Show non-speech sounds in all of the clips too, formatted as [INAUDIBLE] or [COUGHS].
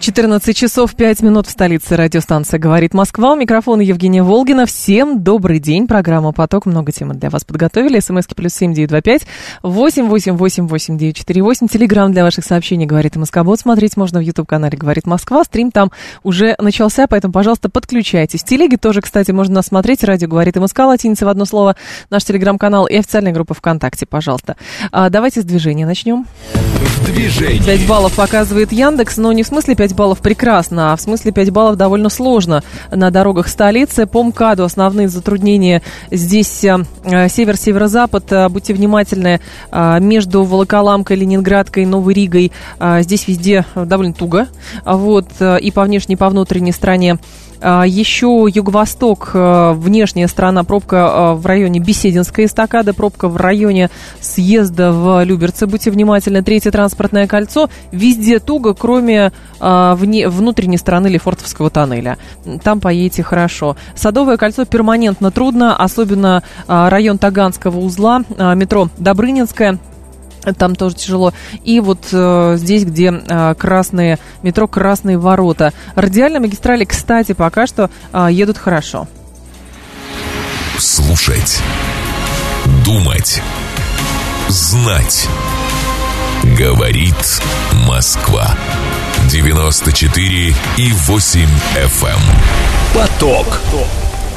14 часов 5 минут в столице радиостанция «Говорит Москва». У микрофона Евгения Волгина. Всем добрый день. Программа «Поток». Много тем для вас подготовили. СМСки плюс семь девять два пять восемь восемь восемь восемь девять четыре восемь. Телеграмм для ваших сообщений «Говорит Москобот». Смотреть можно в YouTube-канале «Говорит Москва». Стрим там уже начался, поэтому, пожалуйста, подключайтесь. В телеге тоже, кстати, можно нас смотреть. Радио «Говорит и Москва». Латиница в одно слово. Наш телеграм-канал и официальная группа ВКонтакте, пожалуйста. А, давайте с движения начнем. В движении. 5 баллов показывает Яндекс, но не в смысле 5 баллов прекрасно, а в смысле 5 баллов довольно сложно на дорогах столицы. По МКАДу основные затруднения здесь э, север-северо-запад. Э, будьте внимательны, э, между Волоколамкой, Ленинградкой, Новой Ригой здесь везде довольно туго. Вот, и по внешней, и по внутренней стороне а, Еще юго-восток, э, внешняя сторона, пробка э, в районе Бесединской эстакады, пробка в районе съезда в Люберцы. Будьте внимательны. Третье транспортное кольцо. Везде туго, кроме э, вне, внутренней стороны Лефортовского тоннеля. Там поедете хорошо. Садовое кольцо перманентно трудно, особенно район Таганского узла, метро Добрынинская там тоже тяжело. И вот э, здесь, где э, красные, метро Красные ворота. Радиальные магистрали, кстати, пока что э, едут хорошо. Слушать. Думать. Знать. Говорит Москва. 94 и 8 FM. Эм. Поток.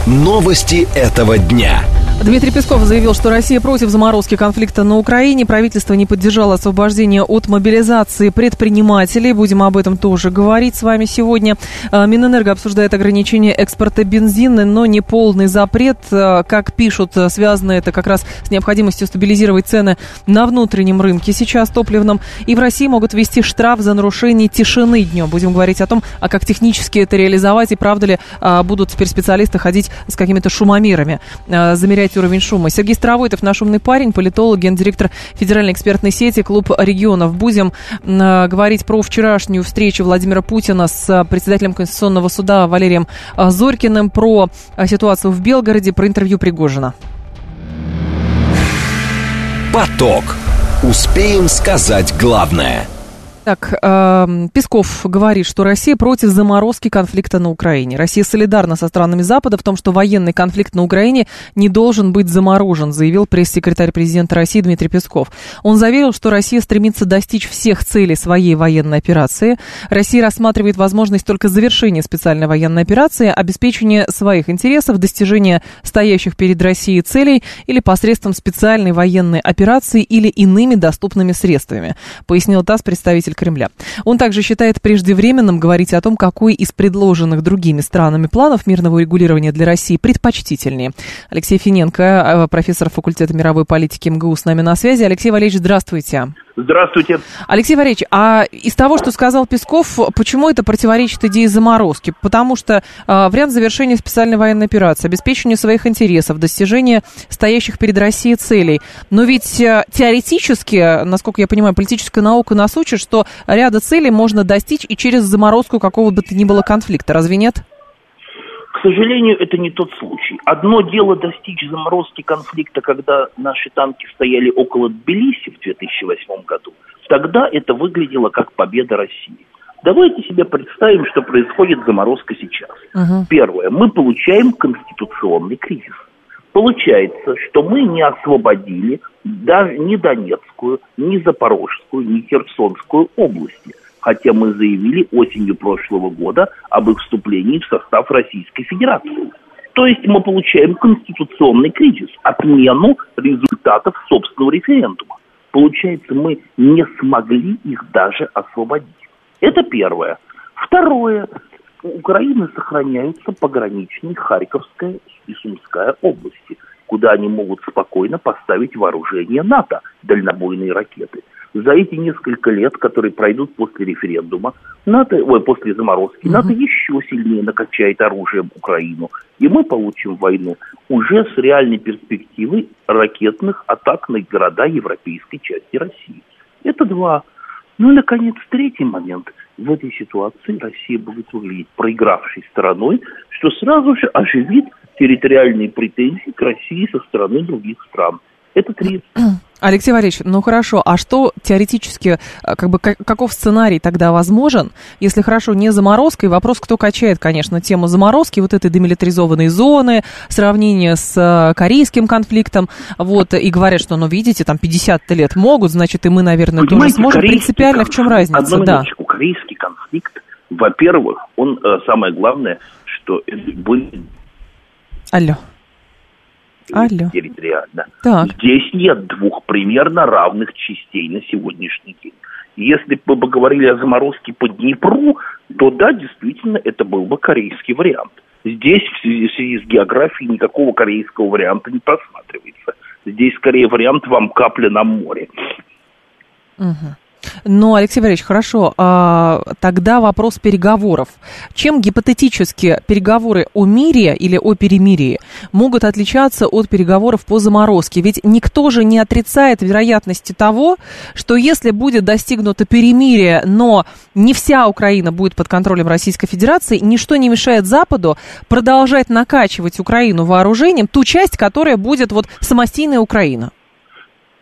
Новости этого дня. Дмитрий Песков заявил, что Россия против заморозки конфликта на Украине. Правительство не поддержало освобождение от мобилизации предпринимателей. Будем об этом тоже говорить с вами сегодня. А, Минэнерго обсуждает ограничение экспорта бензина, но не полный запрет. А, как пишут, связано это как раз с необходимостью стабилизировать цены на внутреннем рынке сейчас топливном. И в России могут ввести штраф за нарушение тишины днем. Будем говорить о том, а как технически это реализовать и правда ли будут теперь специалисты ходить с какими-то шумомерами, замерять измерять уровень шума. Сергей Старовойтов, наш умный парень, политолог, гендиректор Федеральной экспертной сети «Клуб регионов». Будем э, говорить про вчерашнюю встречу Владимира Путина с э, председателем Конституционного суда Валерием э, Зорькиным, про ситуацию в Белгороде, про интервью Пригожина. Поток. Успеем сказать главное – так, э, Песков говорит, что Россия против заморозки конфликта на Украине. Россия солидарна со странами Запада в том, что военный конфликт на Украине не должен быть заморожен, заявил пресс-секретарь президента России Дмитрий Песков. Он заверил, что Россия стремится достичь всех целей своей военной операции. Россия рассматривает возможность только завершения специальной военной операции, обеспечения своих интересов, достижения стоящих перед Россией целей или посредством специальной военной операции или иными доступными средствами, пояснил ТАСС представитель представитель Кремля. Он также считает преждевременным говорить о том, какой из предложенных другими странами планов мирного регулирования для России предпочтительнее. Алексей Финенко, э, профессор факультета мировой политики МГУ с нами на связи. Алексей Валерьевич, здравствуйте. Здравствуйте. Алексей Валерьевич, а из того, что сказал Песков, почему это противоречит идее заморозки? Потому что э, вариант завершения специальной военной операции, обеспечение своих интересов, достижение стоящих перед Россией целей. Но ведь э, теоретически, насколько я понимаю, политическая наука нас учит, что ряда целей можно достичь и через заморозку какого бы то ни было конфликта. Разве нет? Сожалению, это не тот случай. Одно дело достичь заморозки конфликта, когда наши танки стояли около Тбилиси в 2008 году. Тогда это выглядело как победа России. Давайте себе представим, что происходит заморозка сейчас. Uh-huh. Первое. Мы получаем конституционный кризис. Получается, что мы не освободили даже ни Донецкую, ни Запорожскую, ни Херсонскую области хотя мы заявили осенью прошлого года об их вступлении в состав Российской Федерации. То есть мы получаем конституционный кризис, отмену результатов собственного референдума. Получается, мы не смогли их даже освободить. Это первое. Второе. У Украины сохраняются пограничные Харьковская и Сумская области, куда они могут спокойно поставить вооружение НАТО, дальнобойные ракеты – за эти несколько лет, которые пройдут после референдума, НАТО, ой, после заморозки, НАТО еще сильнее накачает оружием Украину. И мы получим войну уже с реальной перспективой ракетных атак на города европейской части России. Это два. Ну и, наконец, третий момент. В этой ситуации Россия будет выглядеть проигравшей стороной, что сразу же оживит территориальные претензии к России со стороны других стран. Это три. [CLEARS THROAT] Алексей Валерьевич, ну хорошо, а что теоретически, э, как бы, каков сценарий тогда возможен, если хорошо, не заморозка, и вопрос, кто качает, конечно, тему заморозки, вот этой демилитаризованной зоны, сравнение с э, корейским конфликтом, вот, и говорят, что, ну, видите, там 50 лет могут, значит, и мы, наверное, Понимаете, тоже сможем. Принципиально конфликт, в чем разница? Одну да. корейский конфликт, во-первых, он, э, самое главное, что были... Алло. Алло. территориально. Так. Здесь нет двух примерно равных частей на сегодняшний день. Если бы мы говорили о заморозке по Днепру, то да, действительно, это был бы корейский вариант. Здесь в связи, в связи с географией никакого корейского варианта не просматривается. Здесь скорее вариант вам капля на море. Угу. Ну, Алексей Валерьевич, хорошо. А, тогда вопрос переговоров. Чем гипотетически переговоры о мире или о перемирии могут отличаться от переговоров по заморозке? Ведь никто же не отрицает вероятности того, что если будет достигнуто перемирие, но не вся Украина будет под контролем Российской Федерации, ничто не мешает Западу продолжать накачивать Украину вооружением, ту часть, которая будет вот самостийная Украина.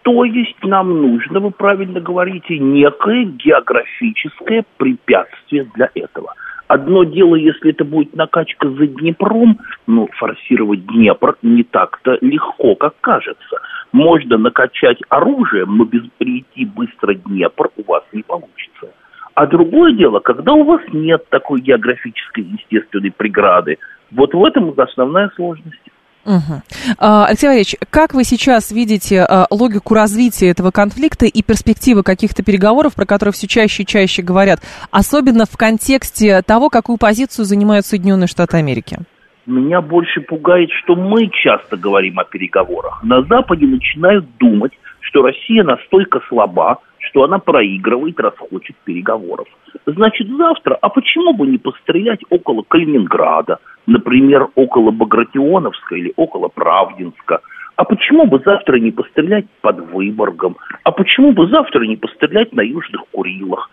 То есть нам нужно, вы правильно говорите, некое географическое препятствие для этого. Одно дело, если это будет накачка за Днепром, но форсировать Днепр не так-то легко, как кажется. Можно накачать оружием, но без перейти быстро Днепр у вас не получится. А другое дело, когда у вас нет такой географической естественной преграды, вот в этом основная сложность. Угу. Алексей Валерьевич, как вы сейчас видите а, логику развития этого конфликта и перспективы каких-то переговоров, про которые все чаще и чаще говорят, особенно в контексте того, какую позицию занимают Соединенные Штаты Америки? Меня больше пугает, что мы часто говорим о переговорах. На Западе начинают думать, что Россия настолько слаба, что она проигрывает, раз хочет переговоров. Значит, завтра, а почему бы не пострелять около Калининграда, например, около Багратионовска или около Правдинска? А почему бы завтра не пострелять под Выборгом? А почему бы завтра не пострелять на Южных Курилах?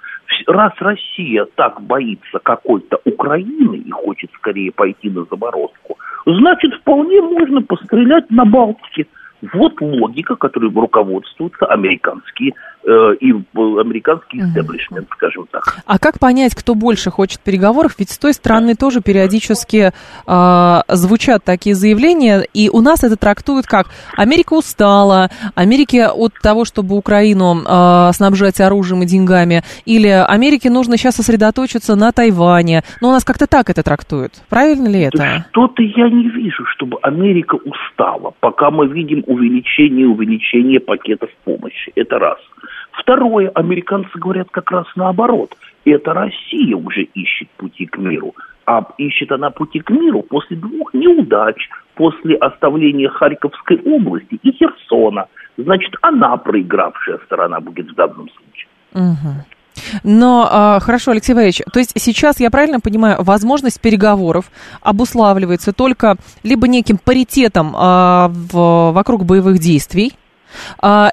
Раз Россия так боится какой-то Украины и хочет скорее пойти на заморозку, значит, вполне можно пострелять на Балтике – вот логика, которой руководствуются американские и американский истеблишмент, скажем так. А как понять, кто больше хочет переговоров? Ведь с той стороны тоже периодически э, звучат такие заявления, и у нас это трактуют как Америка устала, Америке от того, чтобы Украину э, снабжать оружием и деньгами, или Америке нужно сейчас сосредоточиться на Тайване. Но у нас как-то так это трактуют. Правильно ли это? Что-то я не вижу, чтобы Америка устала, пока мы видим увеличение увеличение пакетов помощи. Это раз. Второе, американцы говорят как раз наоборот. Это Россия уже ищет пути к миру. А ищет она пути к миру после двух неудач, после оставления Харьковской области и Херсона. Значит, она проигравшая сторона будет в данном случае. Угу. Но а, хорошо, Алексей Валерьевич, то есть сейчас, я правильно понимаю, возможность переговоров обуславливается только либо неким паритетом а, в, вокруг боевых действий,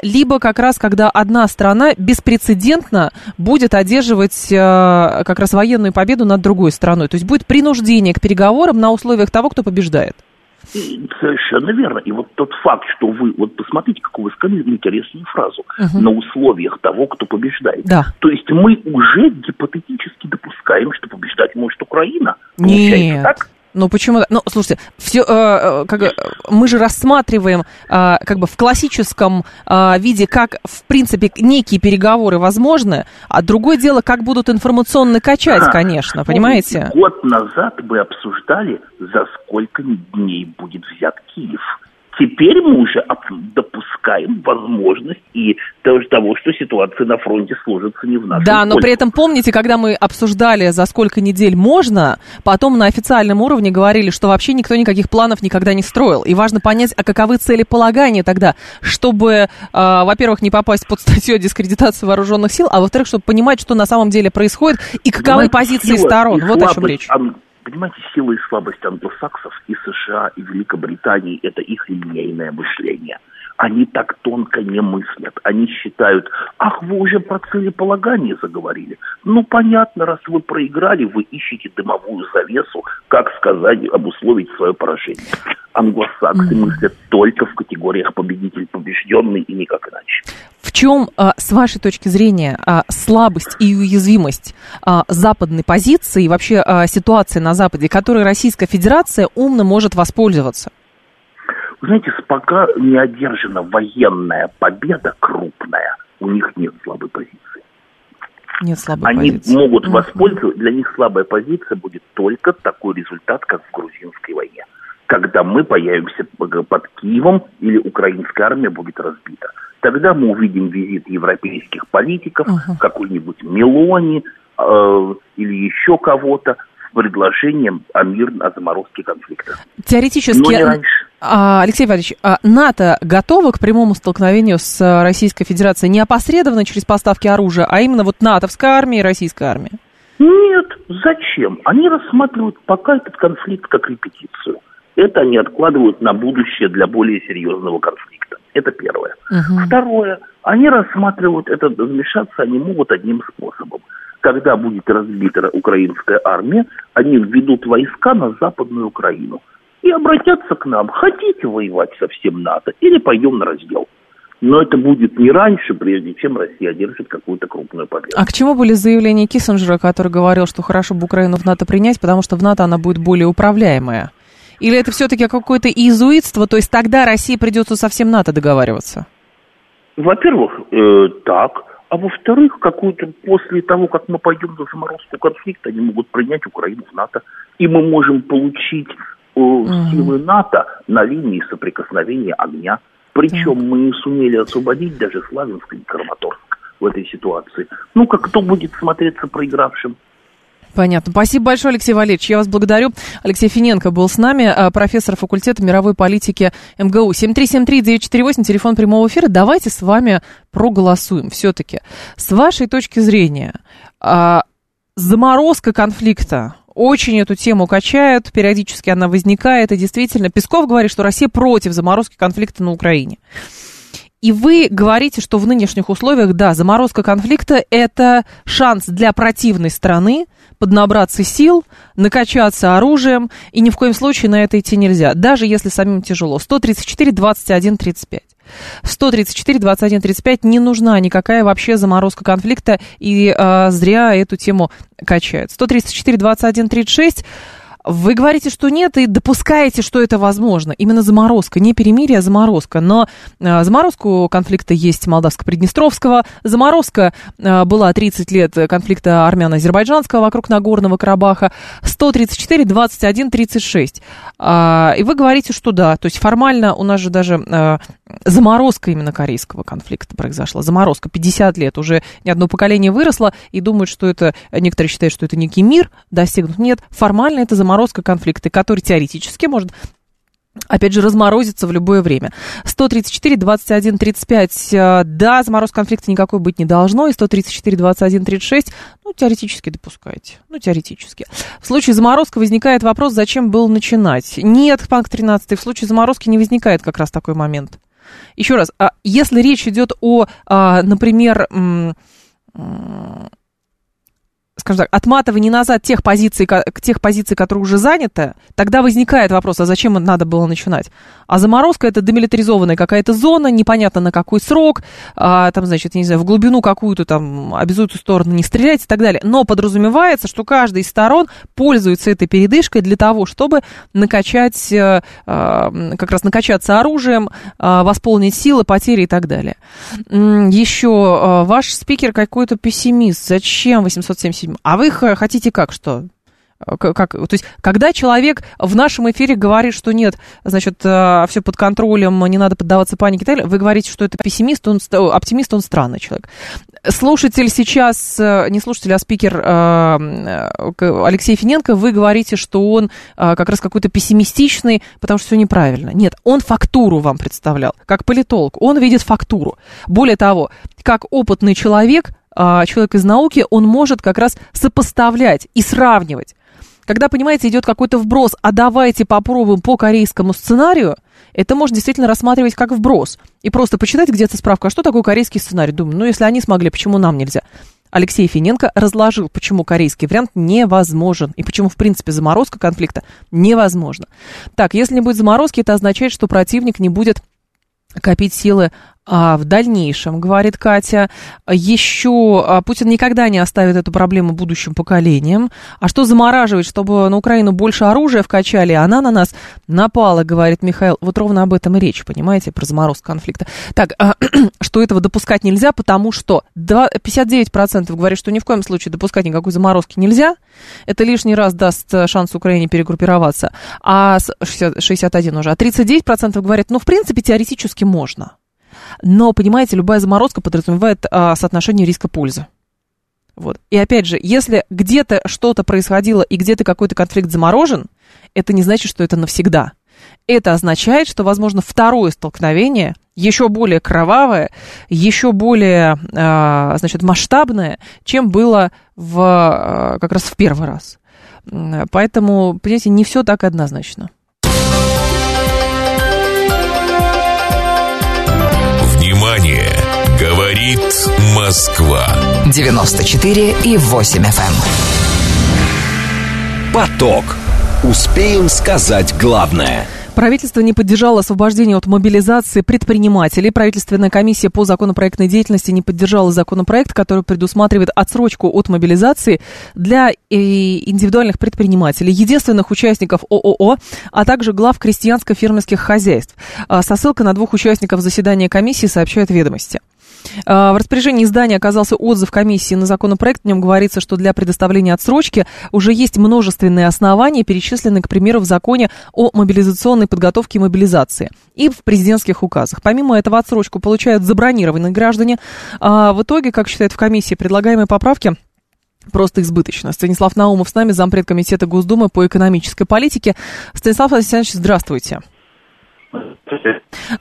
либо как раз, когда одна страна беспрецедентно будет одерживать а, как раз военную победу над другой страной. То есть будет принуждение к переговорам на условиях того, кто побеждает. Совершенно верно. И вот тот факт, что вы, вот посмотрите, какую вы сказали интересную фразу, угу. на условиях того, кто побеждает. Да. То есть мы уже гипотетически допускаем, что побеждать может Украина. Нет. так? Ну почему? Ну слушайте, все, э, э, как, мы же рассматриваем э, как бы в классическом э, виде, как в принципе некие переговоры возможны, а другое дело, как будут информационно качать, а, конечно, понимаете? Год назад мы обсуждали, за сколько дней будет взят Киев. Теперь мы уже допускаем возможность и того, что ситуация на фронте сложится не в нашу Да, но при этом помните, когда мы обсуждали, за сколько недель можно, потом на официальном уровне говорили, что вообще никто никаких планов никогда не строил. И важно понять, а каковы цели полагания тогда, чтобы, э, во-первых, не попасть под статью о дискредитации вооруженных сил, а во-вторых, чтобы понимать, что на самом деле происходит и каковы Понимаете, позиции сторон. Вот о чем речь. Понимаете, сила и слабость англосаксов и США, и Великобритании – это их линейное мышление. Они так тонко не мыслят. Они считают, ах, вы уже про целеполагание заговорили. Ну, понятно, раз вы проиграли, вы ищете дымовую завесу, как сказать, обусловить свое поражение. Англосаксы mm-hmm. мыслят только в категориях победитель-побежденный и никак иначе. Чем, а, с вашей точки зрения, а, слабость и уязвимость а, западной позиции и вообще ситуации на Западе, которой Российская Федерация умно может воспользоваться? Вы знаете, пока не одержана военная победа крупная, у них нет слабой позиции. Нет слабой Они позиции. могут воспользоваться, для них слабая позиция будет только такой результат, как в грузинской войне. Когда мы появимся под Киевом или украинская армия будет разбита. Тогда мы увидим визит европейских политиков, uh-huh. какой-нибудь Мелони э, или еще кого-то с предложением о мир, о заморозке конфликта. Теоретически, Но не раньше. А, Алексей Валерьевич, а НАТО готово к прямому столкновению с э, Российской Федерацией не опосредованно через поставки оружия, а именно вот натовская армия и российская армия? Нет, зачем? Они рассматривают пока этот конфликт как репетицию. Это они откладывают на будущее для более серьезного конфликта. Это первое. Угу. Второе, они рассматривают это, вмешаться они могут одним способом. Когда будет разбита украинская армия, они введут войска на Западную Украину и обратятся к нам. Хотите воевать со всем НАТО или пойдем на раздел? Но это будет не раньше, прежде чем Россия одержит какую-то крупную победу. А к чему были заявления Киссинджера, который говорил, что хорошо бы Украину в НАТО принять, потому что в НАТО она будет более управляемая? Или это все-таки какое-то иезуитство, то есть тогда России придется со всем НАТО договариваться? Во-первых, э, так. А во-вторых, какую-то после того, как мы пойдем на заморозку конфликта, они могут принять Украину в НАТО. И мы можем получить э, силы НАТО на линии соприкосновения огня. Причем mm мы не сумели освободить даже Славянск и Краматорск в этой ситуации. Ну, как кто будет смотреться проигравшим? Понятно. Спасибо большое, Алексей Валерьевич. Я вас благодарю. Алексей Финенко был с нами, а, профессор факультета мировой политики МГУ. 7373948, телефон прямого эфира. Давайте с вами проголосуем все-таки. С вашей точки зрения, а, заморозка конфликта очень эту тему качают, периодически она возникает, и действительно, Песков говорит, что Россия против заморозки конфликта на Украине. И вы говорите, что в нынешних условиях, да, заморозка конфликта – это шанс для противной страны поднабраться сил, накачаться оружием, и ни в коем случае на это идти нельзя, даже если самим тяжело. 134, 21, 35. 134, 21, 35 не нужна никакая вообще заморозка конфликта, и э, зря эту тему качают. 134, 21, 36 вы говорите, что нет, и допускаете, что это возможно. Именно заморозка, не перемирие, а заморозка. Но э, заморозку конфликта есть молдавско-приднестровского, заморозка э, была 30 лет конфликта армяно-азербайджанского вокруг Нагорного Карабаха, 134, 21, 36. Э, и вы говорите, что да, то есть формально у нас же даже э, заморозка именно корейского конфликта произошла. Заморозка 50 лет, уже ни одно поколение выросло и думают, что это, некоторые считают, что это некий мир достигнут. Нет, формально это заморозка заморозка конфликта, который теоретически может Опять же, разморозится в любое время. 134, 21, 35, да, замороз конфликта никакой быть не должно. И 134, 21, 36, ну, теоретически допускаете. Ну, теоретически. В случае заморозки возникает вопрос, зачем было начинать. Нет, панк 13, в случае заморозки не возникает как раз такой момент. Еще раз, а если речь идет о, а, например, скажем так, отматывание назад тех позиций, тех позиций, которые уже заняты, тогда возникает вопрос, а зачем надо было начинать? А заморозка это демилитаризованная какая-то зона, непонятно на какой срок, а, там, значит, не знаю, в глубину какую-то там обязуют сторону не стрелять и так далее. Но подразумевается, что каждая из сторон пользуется этой передышкой для того, чтобы накачать, а, как раз накачаться оружием, а, восполнить силы, потери и так далее. Еще ваш спикер какой-то пессимист. Зачем 877 а вы хотите как, что? Как, то есть, когда человек в нашем эфире говорит, что нет, значит, э, все под контролем, не надо поддаваться панике и вы говорите, что это пессимист, он, оптимист, он странный человек. Слушатель сейчас, э, не слушатель, а спикер э, Алексей Финенко, вы говорите, что он как раз какой-то пессимистичный, потому что все неправильно. Нет, он фактуру вам представлял, как политолог, он видит фактуру. Более того, как опытный человек, человек из науки, он может как раз сопоставлять и сравнивать Когда, понимаете, идет какой-то вброс, а давайте попробуем по корейскому сценарию, это можно действительно рассматривать как вброс. И просто почитать где-то справку, а что такое корейский сценарий? Думаю, ну, если они смогли, почему нам нельзя? Алексей Финенко разложил, почему корейский вариант невозможен и почему, в принципе, заморозка конфликта невозможна. Так, если не будет заморозки, это означает, что противник не будет копить силы а в дальнейшем, говорит Катя, еще а, Путин никогда не оставит эту проблему будущим поколениям. А что замораживать, чтобы на Украину больше оружия вкачали, а она на нас напала, говорит Михаил. Вот ровно об этом и речь, понимаете, про заморозку конфликта. Так, а, [CLEARS THROAT] что этого допускать нельзя, потому что 59% говорит, что ни в коем случае допускать никакой заморозки нельзя. Это лишний раз даст э, шанс Украине перегруппироваться. А 60, 61 уже. А 39% говорят, ну, в принципе, теоретически можно. Но, понимаете, любая заморозка подразумевает а, соотношение риска-пользы. Вот. И опять же, если где-то что-то происходило и где-то какой-то конфликт заморожен, это не значит, что это навсегда. Это означает, что, возможно, второе столкновение еще более кровавое, еще более, э, значит, масштабное, чем было в, э, как раз в первый раз. Поэтому, понимаете, не все так однозначно. Говорит Москва. 94 и 8 FM. Эм. Поток. Успеем сказать главное – Правительство не поддержало освобождение от мобилизации предпринимателей. Правительственная комиссия по законопроектной деятельности не поддержала законопроект, который предусматривает отсрочку от мобилизации для э, индивидуальных предпринимателей, единственных участников ООО, а также глав крестьянско-фермерских хозяйств. А, со ссылкой на двух участников заседания комиссии сообщают ведомости. А, в распоряжении издания оказался отзыв комиссии на законопроект. В нем говорится, что для предоставления отсрочки уже есть множественные основания, перечисленные, к примеру, в законе о мобилизационной подготовке и мобилизации и в президентских указах. Помимо этого, отсрочку получают забронированные граждане. А в итоге, как считают в комиссии, предлагаемые поправки просто избыточно. Станислав Наумов с нами, зампред комитета Госдумы по экономической политике. Станислав Александрович, здравствуйте.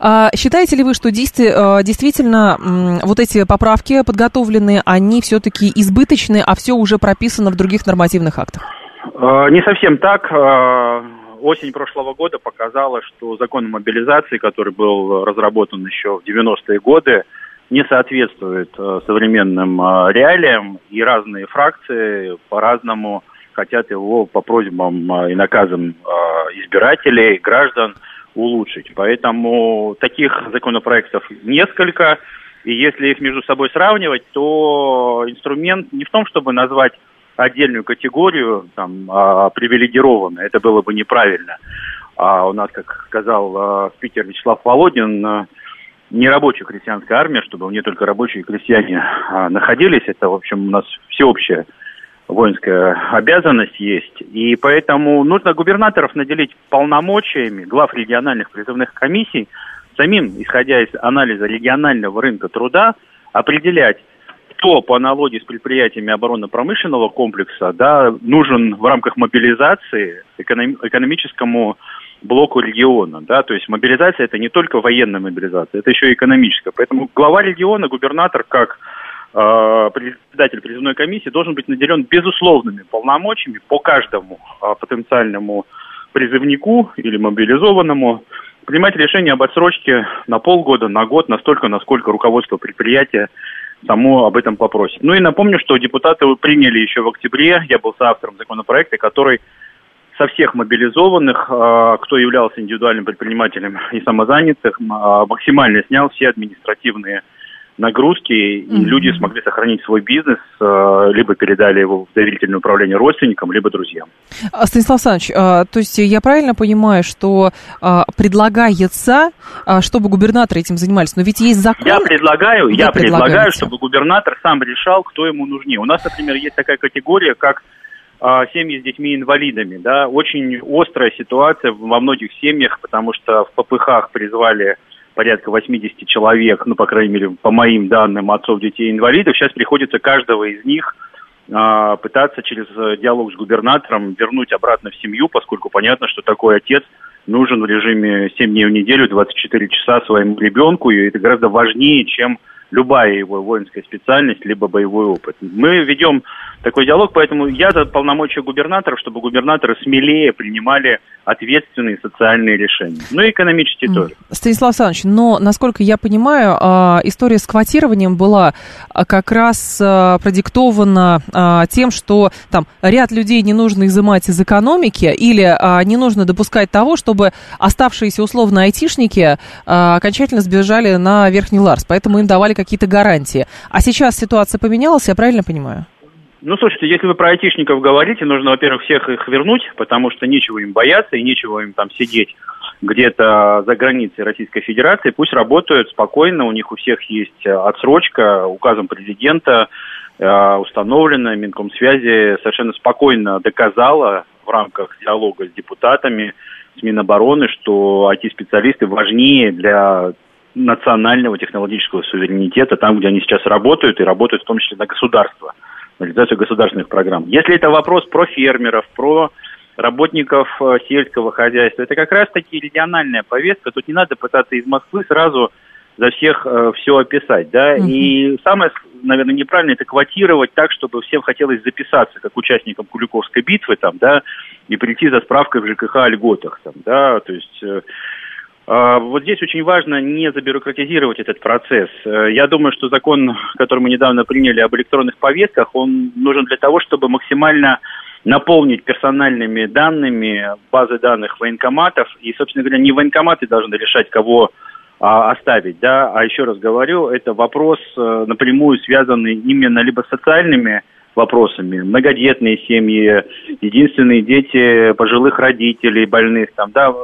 А, считаете ли вы, что а, действительно вот эти поправки подготовленные, они все-таки избыточные, а все уже прописано в других нормативных актах? А, не совсем так. Осень прошлого года показала, что закон о мобилизации, который был разработан еще в 90-е годы, не соответствует современным реалиям, и разные фракции по-разному хотят его по просьбам и наказам избирателей, граждан – улучшить. Поэтому таких законопроектов несколько, и если их между собой сравнивать, то инструмент не в том, чтобы назвать отдельную категорию там, а, это было бы неправильно. А у нас, как сказал а, спикер Вячеслав Володин, а, не рабочая крестьянская армия, чтобы не только рабочие крестьяне а, находились, это, в общем, у нас всеобщее воинская обязанность есть. И поэтому нужно губернаторов наделить полномочиями глав региональных призывных комиссий, самим, исходя из анализа регионального рынка труда, определять, кто по аналогии с предприятиями оборонно-промышленного комплекса да, нужен в рамках мобилизации эконом, экономическому блоку региона. Да? То есть мобилизация это не только военная мобилизация, это еще и экономическая. Поэтому глава региона, губернатор, как председатель призывной комиссии должен быть наделен безусловными полномочиями по каждому э, потенциальному призывнику или мобилизованному принимать решение об отсрочке на полгода, на год, настолько, насколько руководство предприятия само об этом попросит. Ну и напомню, что депутаты приняли еще в октябре, я был соавтором законопроекта, который со всех мобилизованных, э, кто являлся индивидуальным предпринимателем и самозанятых, максимально снял все административные нагрузки, и mm-hmm. люди смогли сохранить свой бизнес, э, либо передали его в доверительное управление родственникам, либо друзьям. А, Станислав Александрович, а, то есть я правильно понимаю, что а, предлагается, чтобы губернаторы этим занимались, но ведь есть закон... Я предлагаю, я предлагаю, чтобы губернатор сам решал, кто ему нужнее. У нас, например, есть такая категория, как семьи с детьми-инвалидами, да, очень острая ситуация во многих семьях, потому что в ППХ призвали порядка 80 человек, ну, по крайней мере, по моим данным, отцов детей-инвалидов. Сейчас приходится каждого из них а, пытаться через э, диалог с губернатором вернуть обратно в семью, поскольку понятно, что такой отец нужен в режиме 7 дней в неделю, 24 часа своему ребенку, и это гораздо важнее, чем любая его воинская специальность, либо боевой опыт. Мы ведем такой диалог, поэтому я за полномочия губернаторов, чтобы губернаторы смелее принимали ответственные социальные решения. Ну и экономические mm. тоже. Станислав Александрович, но, насколько я понимаю, а, история с квотированием была а, как раз а, продиктована тем, что там ряд людей не нужно изымать из экономики или не нужно допускать того, чтобы оставшиеся условно айтишники окончательно сбежали на Верхний Ларс, поэтому им давали какие-то гарантии. А сейчас ситуация поменялась, я правильно понимаю? Ну, слушайте, если вы про айтишников говорите, нужно, во-первых, всех их вернуть, потому что нечего им бояться и нечего им там сидеть где-то за границей Российской Федерации. Пусть работают спокойно, у них у всех есть отсрочка, указом президента э, установлена, Минкомсвязи совершенно спокойно доказала в рамках диалога с депутатами, с Минобороны, что IT-специалисты важнее для национального технологического суверенитета там, где они сейчас работают, и работают в том числе на государство реализацию государственных программ. Если это вопрос про фермеров, про работников э, сельского хозяйства, это как раз-таки региональная повестка. Тут не надо пытаться из Москвы сразу за всех э, все описать, да. Угу. И самое, наверное, неправильное это квотировать так, чтобы всем хотелось записаться как участникам Куликовской битвы, там, да, и прийти за справкой в ЖКХ о льготах, там, да, то есть э, вот здесь очень важно не забюрократизировать этот процесс. Э, я думаю, что закон, который мы недавно приняли об электронных повестках, он нужен для того, чтобы максимально наполнить персональными данными базы данных военкоматов. И, собственно говоря, не военкоматы должны решать, кого а, оставить, да, а еще раз говорю, это вопрос э, напрямую связанный именно либо с социальными вопросами, многодетные семьи, единственные дети пожилых родителей, больных, там, да,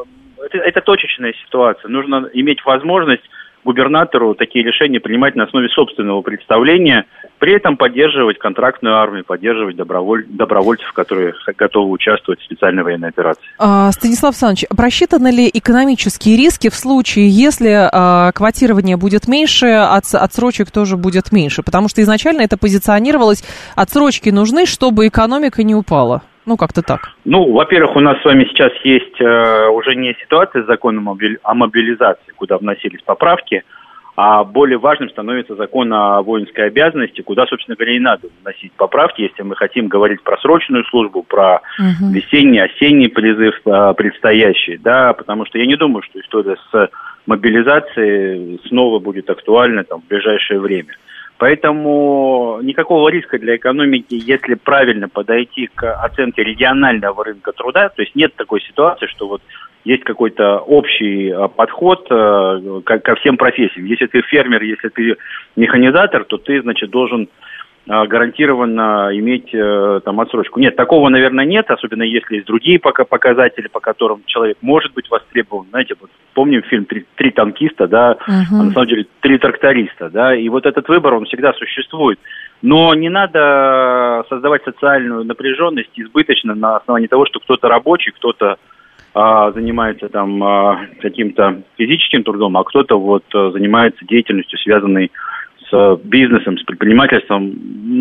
это, это точечная ситуация. Нужно иметь возможность губернатору такие решения принимать на основе собственного представления, при этом поддерживать контрактную армию, поддерживать доброволь... добровольцев, которые готовы участвовать в специальной военной операции. А, Станислав Александрович, просчитаны ли экономические риски в случае, если а, квотирование будет меньше, от, отсрочек тоже будет меньше? Потому что изначально это позиционировалось, отсрочки нужны, чтобы экономика не упала. Ну, как-то так. Ну, во-первых, у нас с вами сейчас есть э, уже не ситуация с законом о мобилизации, куда вносились поправки, а более важным становится закон о воинской обязанности, куда, собственно говоря, и надо вносить поправки, если мы хотим говорить про срочную службу, про угу. весенний, осенний призыв э, предстоящий, да, потому что я не думаю, что история с мобилизацией снова будет актуальна там, в ближайшее время. Поэтому никакого риска для экономики, если правильно подойти к оценке регионального рынка труда, то есть нет такой ситуации, что вот есть какой-то общий а, подход э, ко всем профессиям. Если ты фермер, если ты механизатор, то ты, значит, должен а, гарантированно иметь э, там отсрочку. Нет, такого, наверное, нет, особенно если есть другие пока показатели, по которым человек может быть востребован. Знаете, вот помним фильм «Три, три танкиста», да, uh-huh. а на самом деле «Три тракториста», да, и вот этот выбор, он всегда существует. Но не надо создавать социальную напряженность избыточно на основании того, что кто-то рабочий, кто-то а, занимается там а, каким-то физическим трудом, а кто-то вот а, занимается деятельностью, связанной с бизнесом, с предпринимательством.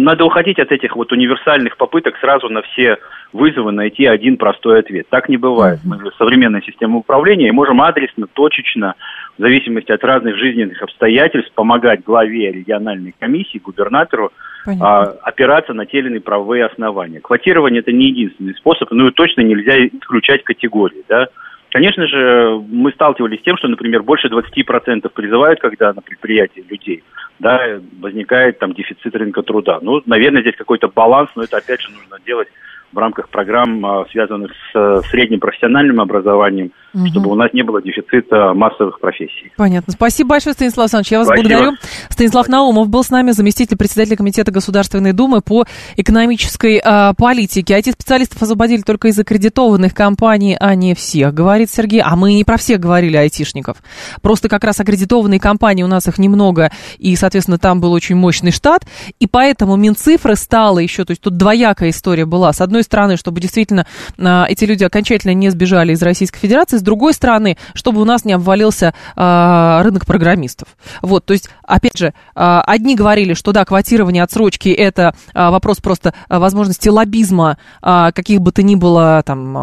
Надо уходить от этих вот универсальных попыток сразу на все вызовы найти один простой ответ. Так не бывает. Мы же современная система управления и можем адресно, точечно, в зависимости от разных жизненных обстоятельств, помогать главе региональной комиссии, губернатору а, опираться на те или иные правовые основания. Квотирование – это не единственный способ, ну и точно нельзя исключать категории, да. Конечно же, мы сталкивались с тем, что, например, больше 20% призывают, когда на предприятии людей, да, возникает там дефицит рынка труда. Ну, наверное, здесь какой-то баланс, но это опять же нужно делать в рамках программ, а, связанных с э, средним профессиональным образованием, угу. чтобы у нас не было дефицита массовых профессий. Понятно. Спасибо большое, Станислав Александрович. Я вас Спасибо. благодарю. Станислав Наумов был с нами, заместитель председателя Комитета Государственной Думы по экономической э, политике. IT-специалистов освободили только из аккредитованных компаний, а не всех, говорит Сергей. А мы не про всех говорили, айтишников. Просто как раз аккредитованные компании, у нас их немного, и, соответственно, там был очень мощный штат, и поэтому Минцифры стало еще, то есть тут двоякая история была. С одной одной стороны, чтобы действительно а, эти люди окончательно не сбежали из Российской Федерации, с другой стороны, чтобы у нас не обвалился а, рынок программистов. Вот, то есть, опять же, а, одни говорили, что да, квотирование отсрочки это вопрос просто возможности лоббизма каких бы то ни было там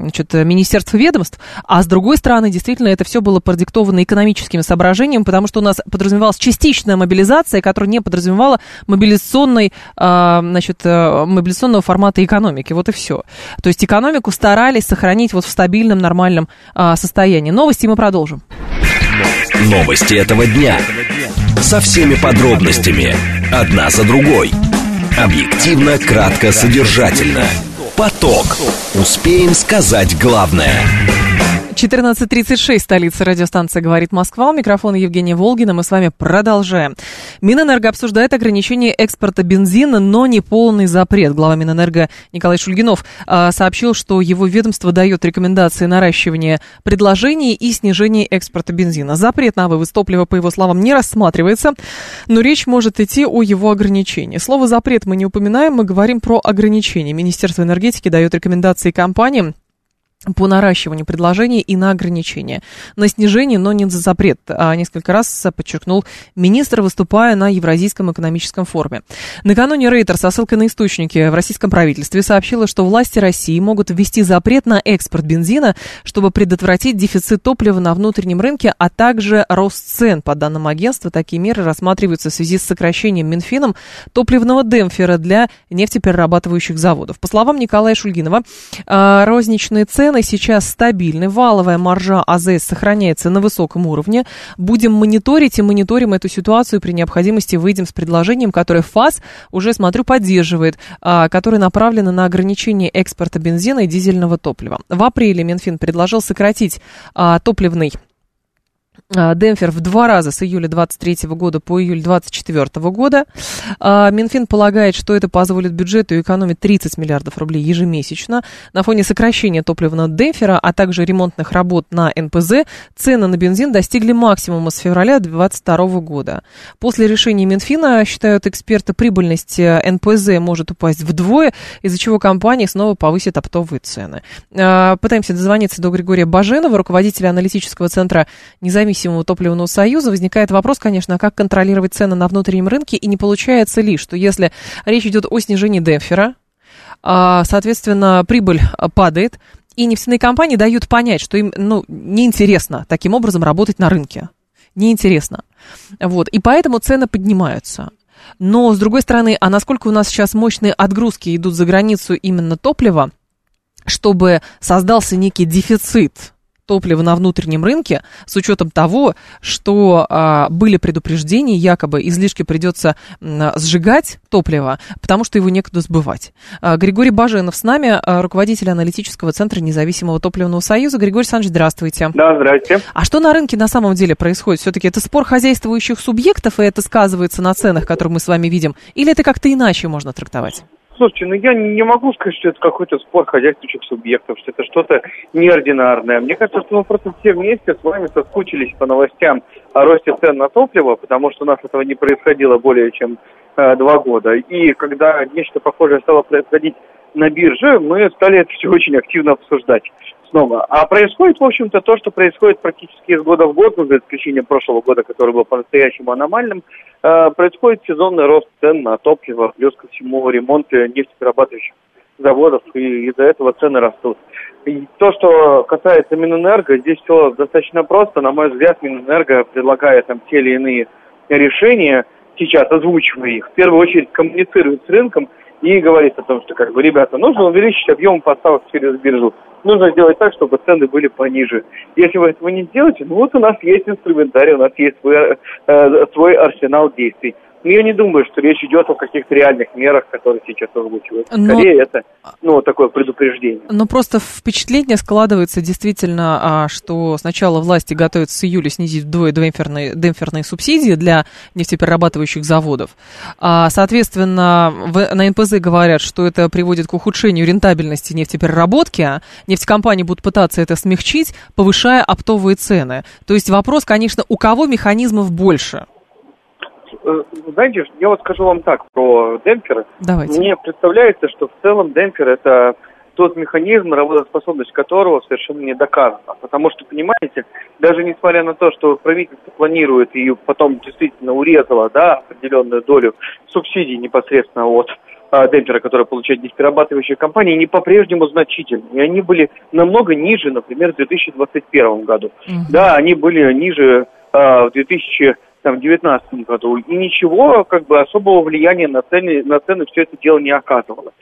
значит, министерств и ведомств, а с другой стороны, действительно, это все было продиктовано экономическими соображениями, потому что у нас подразумевалась частичная мобилизация, которая не подразумевала мобилизационной, значит, э, мобилизационного формата экономики. Вот и все. То есть экономику старались сохранить вот в стабильном, нормальном а, состоянии. Новости мы продолжим. Новости этого дня. Со всеми подробностями. Одна за другой. Объективно, кратко, содержательно. Поток. Успеем сказать главное. 14.36, столица радиостанции «Говорит Москва». У микрофона Евгения Волгина. Мы с вами продолжаем. Минэнерго обсуждает ограничение экспорта бензина, но не полный запрет. Глава Минэнерго Николай Шульгинов э, сообщил, что его ведомство дает рекомендации наращивания предложений и снижения экспорта бензина. Запрет на вывоз топлива, по его словам, не рассматривается, но речь может идти о его ограничении. Слово «запрет» мы не упоминаем, мы говорим про ограничения. Министерство энергетики дает рекомендации компаниям по наращиванию предложений и на ограничения. На снижение, но не за запрет, а несколько раз подчеркнул министр, выступая на Евразийском экономическом форуме. Накануне Рейтер со ссылкой на источники в российском правительстве сообщила, что власти России могут ввести запрет на экспорт бензина, чтобы предотвратить дефицит топлива на внутреннем рынке, а также рост цен. По данным агентства, такие меры рассматриваются в связи с сокращением Минфином топливного демпфера для нефтеперерабатывающих заводов. По словам Николая Шульгинова, а, розничные цены цены сейчас стабильны, валовая маржа АЗС сохраняется на высоком уровне. Будем мониторить и мониторим эту ситуацию. При необходимости выйдем с предложением, которое ФАС уже, смотрю, поддерживает, а, которое направлено на ограничение экспорта бензина и дизельного топлива. В апреле Минфин предложил сократить а, топливный Демпфер в два раза с июля 23 года по июль 24 года. А, Минфин полагает, что это позволит бюджету экономить 30 миллиардов рублей ежемесячно. На фоне сокращения топливного демпфера, а также ремонтных работ на НПЗ, цены на бензин достигли максимума с февраля 2022 года. После решения Минфина, считают эксперты, прибыльность э, НПЗ может упасть вдвое, из-за чего компания снова повысит оптовые цены. А, пытаемся дозвониться до Григория Баженова, руководителя аналитического центра независимости независимого топливного союза, возникает вопрос, конечно, как контролировать цены на внутреннем рынке, и не получается ли, что если речь идет о снижении демпфера, а, соответственно, прибыль падает, и нефтяные компании дают понять, что им ну, неинтересно таким образом работать на рынке. Неинтересно. Вот. И поэтому цены поднимаются. Но, с другой стороны, а насколько у нас сейчас мощные отгрузки идут за границу именно топлива, чтобы создался некий дефицит топлива на внутреннем рынке, с учетом того, что а, были предупреждения, якобы излишки придется а, сжигать топливо, потому что его некуда сбывать. А, Григорий Баженов с нами, а, руководитель аналитического центра независимого топливного союза. Григорий Александрович, здравствуйте. Да, здравствуйте. А что на рынке на самом деле происходит? Все-таки это спор хозяйствующих субъектов, и это сказывается на ценах, которые мы с вами видим, или это как-то иначе можно трактовать? Слушайте, ну я не могу сказать, что это какой-то спор хозяйствующих субъектов, что это что-то неординарное. Мне кажется, что мы просто все вместе с вами соскучились по новостям о росте цен на топливо, потому что у нас этого не происходило более чем э, два года. И когда нечто похожее стало происходить на бирже, мы стали это все очень активно обсуждать снова. А происходит, в общем-то, то, что происходит практически из года в год, ну, за исключением прошлого года, который был по-настоящему аномальным, происходит сезонный рост цен на топливо, плюс ко всему ремонт нефтеперерабатывающих заводов, и из-за этого цены растут. И то, что касается Минэнерго, здесь все достаточно просто. На мой взгляд, Минэнерго, предлагая там те или иные решения, сейчас озвучивая их, в первую очередь коммуницирует с рынком и говорит о том, что, как бы, ребята, нужно увеличить объем поставок через биржу нужно сделать так, чтобы цены были пониже. Если вы этого не сделаете, ну вот у нас есть инструментарий, у нас есть свой, э, свой арсенал действий. Но я не думаю, что речь идет о каких-то реальных мерах, которые сейчас озвучивают. Скорее, Но... это ну, такое предупреждение. Но просто впечатление складывается действительно, а, что сначала власти готовятся с июля снизить вдвое демпферные, демпферные субсидии для нефтеперерабатывающих заводов. А, соответственно, на НПЗ говорят, что это приводит к ухудшению рентабельности нефтепереработки. А нефтекомпании будут пытаться это смягчить, повышая оптовые цены. То есть вопрос, конечно, у кого механизмов больше? Э, знаете, я вот скажу вам так про демпферы. Давайте. Мне представляется, что в целом демпфер это тот механизм, работоспособность которого совершенно не доказана. Потому что, понимаете, даже несмотря на то, что правительство планирует и потом действительно урезало да, определенную долю субсидий непосредственно от а, демпфера, которые получают нефтерабатывающие компании, они по-прежнему значительны. И они были намного ниже, например, в 2021 году. Мгм. Да, они были ниже а, в 2019 году. И ничего как бы особого влияния на цены, на цены все это дело не оказывало.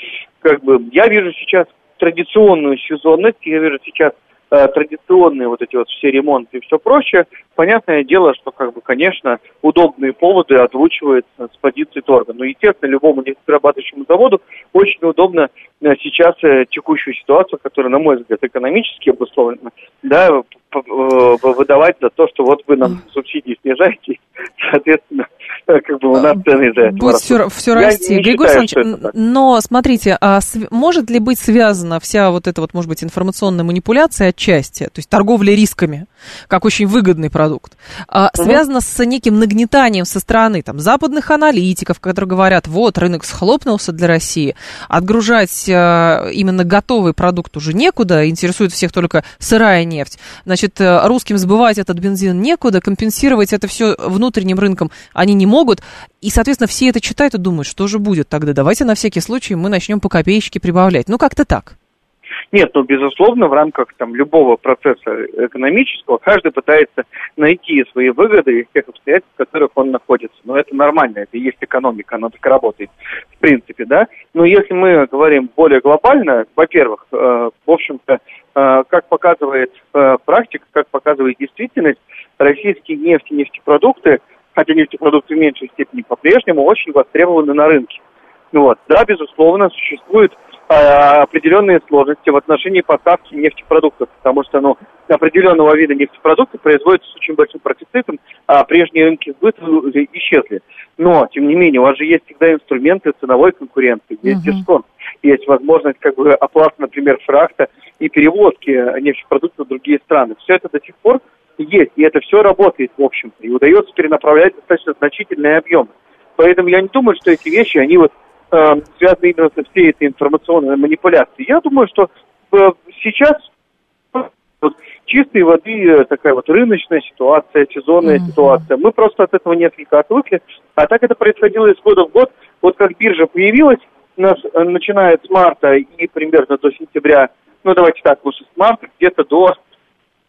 Как бы я вижу сейчас традиционную сезонность, я вижу сейчас традиционные вот эти вот все ремонты и все прочее. Понятное дело, что, как бы, конечно, удобные поводы озвучиваются с позиции торга. Но, естественно, любому нефтеперерабатывающему заводу очень удобно э, сейчас э, текущую ситуацию, которая, на мой взгляд, экономически обусловлена, да, э, выдавать за то, что вот вы нам субсидии снижаете, [LAUGHS] соответственно, как бы у нас цены из-за этого Будет все, все расти. Григорий Александрович, но смотрите, а может ли быть связана вся вот эта вот, может быть, информационная манипуляция отчасти, то есть торговля рисками, как очень выгодный продукт, а, связана с неким нагнетанием со стороны там, западных аналитиков, которые говорят, вот, рынок схлопнулся для России, отгружать а, именно готовый продукт уже некуда, интересует всех только сырая нефть, значит, э, русским сбывать этот бензин некуда, компенсировать это все внутренним рынком они не могут, и, соответственно, все это читают и думают, что же будет тогда, давайте на всякий случай мы начнем по копеечке прибавлять. Ну, как-то так. Нет, ну, безусловно, в рамках там любого процесса экономического каждый пытается найти свои выгоды из тех обстоятельств, в которых он находится. Но это нормально, это и есть экономика, она так работает, в принципе, да. Но если мы говорим более глобально, во-первых, э, в общем-то, э, как показывает э, практика, как показывает действительность, российские нефть и нефтепродукты, хотя нефтепродукты в меньшей степени по-прежнему, очень востребованы на рынке. Вот. Да, безусловно, существуют э, определенные сложности в отношении поставки нефтепродуктов, потому что ну, определенного вида нефтепродукты производятся с очень большим профицитом, а прежние рынки сбыта исчезли. Но, тем не менее, у вас же есть всегда инструменты ценовой конкуренции, есть Мгм. дисконт, есть возможность как бы оплаты, например, фрахта и перевозки нефтепродуктов в другие страны. Все это до сих пор есть, и это все работает, в общем-то, и удается перенаправлять достаточно значительные объемы. Поэтому я не думаю, что эти вещи, они вот э, связаны именно со всей этой информационной манипуляцией. Я думаю, что э, сейчас вот, чистой воды э, такая вот рыночная ситуация, сезонная Мгм. ситуация. Мы просто от этого несколько отвыкли. А так это происходило из года в год. Вот как биржа появилась, нас э, начиная с марта и примерно до сентября, ну давайте так, лучше с марта, где-то до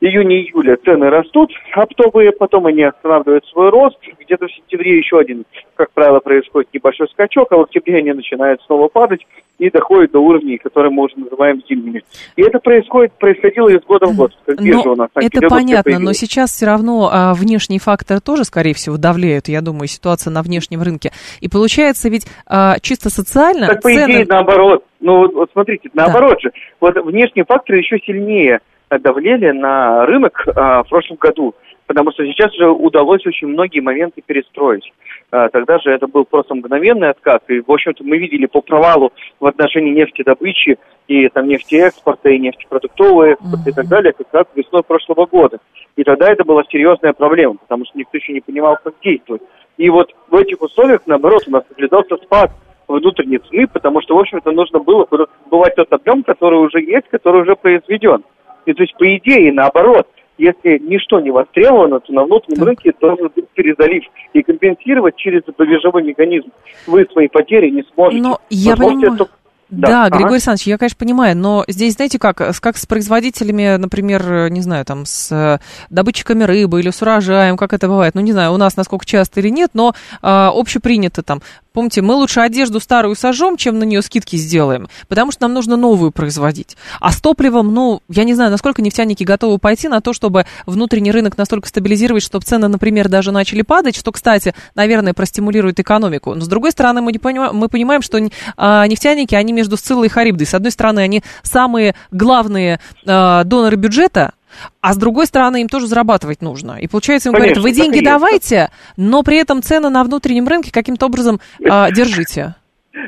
июня-июля цены растут оптовые, потом они останавливают свой рост. Где-то в сентябре еще один, как правило, происходит небольшой скачок, а в октябре они начинают снова падать и доходят до уровней, которые мы уже называем зимними. И это происходит, происходило из года в год. Биржа у Ну, нас в это понятно, но сейчас все равно а, внешние факторы тоже, скорее всего, давляют, я думаю, ситуация на внешнем рынке. И получается ведь а, чисто социально Так, по цены... идее, наоборот. Ну, вот, вот смотрите, наоборот же. Вот внешние факторы еще сильнее давлели на рынок а, в прошлом году. Потому что сейчас же удалось очень многие моменты перестроить. А, тогда же это был просто мгновенный откат. И, в общем-то, мы видели по провалу в отношении нефтедобычи и там нефтеэкспорта, и нефтепродуктового экспорта и так далее, как раз весной прошлого года. И тогда это была серьезная проблема, потому что никто еще не понимал, как действовать. И вот в этих условиях, наоборот, у нас наблюдался спад внутренней цены, потому что, в общем-то, нужно было сбывать тот объем, который уже есть, который уже произведен. И то есть, по идее, наоборот, если ничто не востребовано, то на внутреннем рынке должен быть перезалив. И компенсировать через биржевой механизм вы свои потери не сможете. Но я понимаю. только- Да, ага. Григорий Александрович, я, конечно, понимаю, но здесь, знаете, как, с- как с производителями, например, не знаю, там, с э, добытчиками рыбы или с урожаем, как это бывает, ну, не знаю, у нас насколько часто или нет, но а, общепринято там, помните, мы лучше одежду старую сожжем, чем на нее скидки сделаем, потому что нам нужно новую производить. А с топливом, ну, я не знаю, насколько нефтяники готовы пойти на то, чтобы внутренний рынок настолько стабилизировать, чтобы цены, например, даже начали падать, что, кстати, наверное, простимулирует экономику. Но, с другой стороны, мы, не понимаем, мы понимаем, что а, нефтяники, они между Сциллой и Харибдой. С одной стороны, они самые главные а, доноры бюджета, а с другой стороны, им тоже зарабатывать нужно. И получается, им Конечно, говорят, вы деньги давайте, но при этом цены на внутреннем рынке каким-то образом а, [LAUGHS] держите.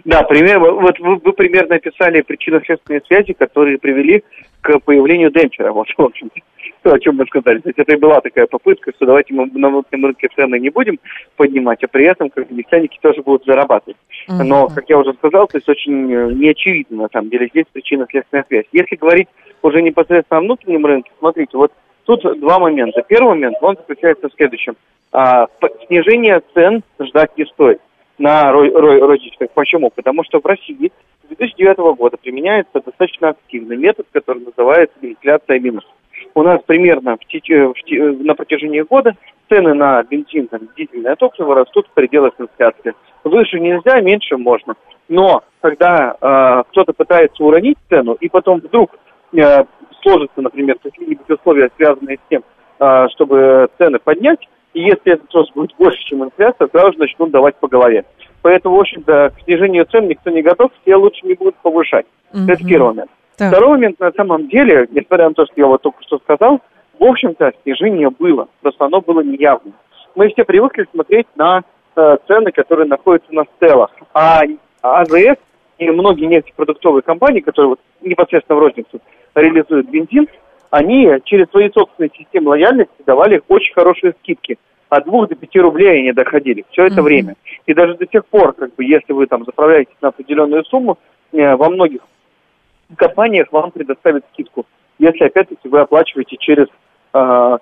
Да, пример, вот вы, вы примерно описали причинно-следственные связи, которые привели к появлению демпфера. Вот, в общем то, о чем мы сказали. То есть это и была такая попытка, что давайте мы на внутреннем рынке цены не будем поднимать, а при этом как нефтяники тоже будут зарабатывать. Но, как я уже сказал, то есть очень э, неочевидно, на самом деле, здесь причинно-следственная связь. Если говорить уже непосредственно о внутреннем рынке, смотрите, вот тут два момента. Первый момент, он заключается в следующем. А, снижение цен ждать не стоит на розничных. Почему? Потому что в России с 2009 года применяется достаточно активный метод, который называется инфляция минус. У нас примерно в теч... в на протяжении года цены на бензин, там, дизельное топливо растут в пределах инфляции. Выше нельзя, меньше можно. Но когда э, кто-то пытается уронить цену, и потом вдруг э, сложатся, например, какие-нибудь условия, связанные с тем, э, чтобы цены поднять, и если этот рост будет больше, чем инфляция, сразу же начнут давать по голове. Поэтому, в общем-то, к снижению цен никто не готов, все лучше не будут повышать. Mm-hmm. Это первый момент. Так. Второй момент, на самом деле, несмотря на то, что я вот только что сказал, в общем-то, снижение было, просто оно было неявным. Мы все привыкли смотреть на э, цены, которые находятся на стелах. А АЗС и многие нефтепродуктовые компании, которые вот непосредственно в розницу реализуют бензин, они через свои собственные системы лояльности давали очень хорошие скидки. От 2 до 5 рублей они доходили все это mm-hmm. время. И даже до тех пор, как бы, если вы там заправляетесь на определенную сумму, э, во многих компаниях вам предоставят скидку, если опять-таки вы оплачиваете через э,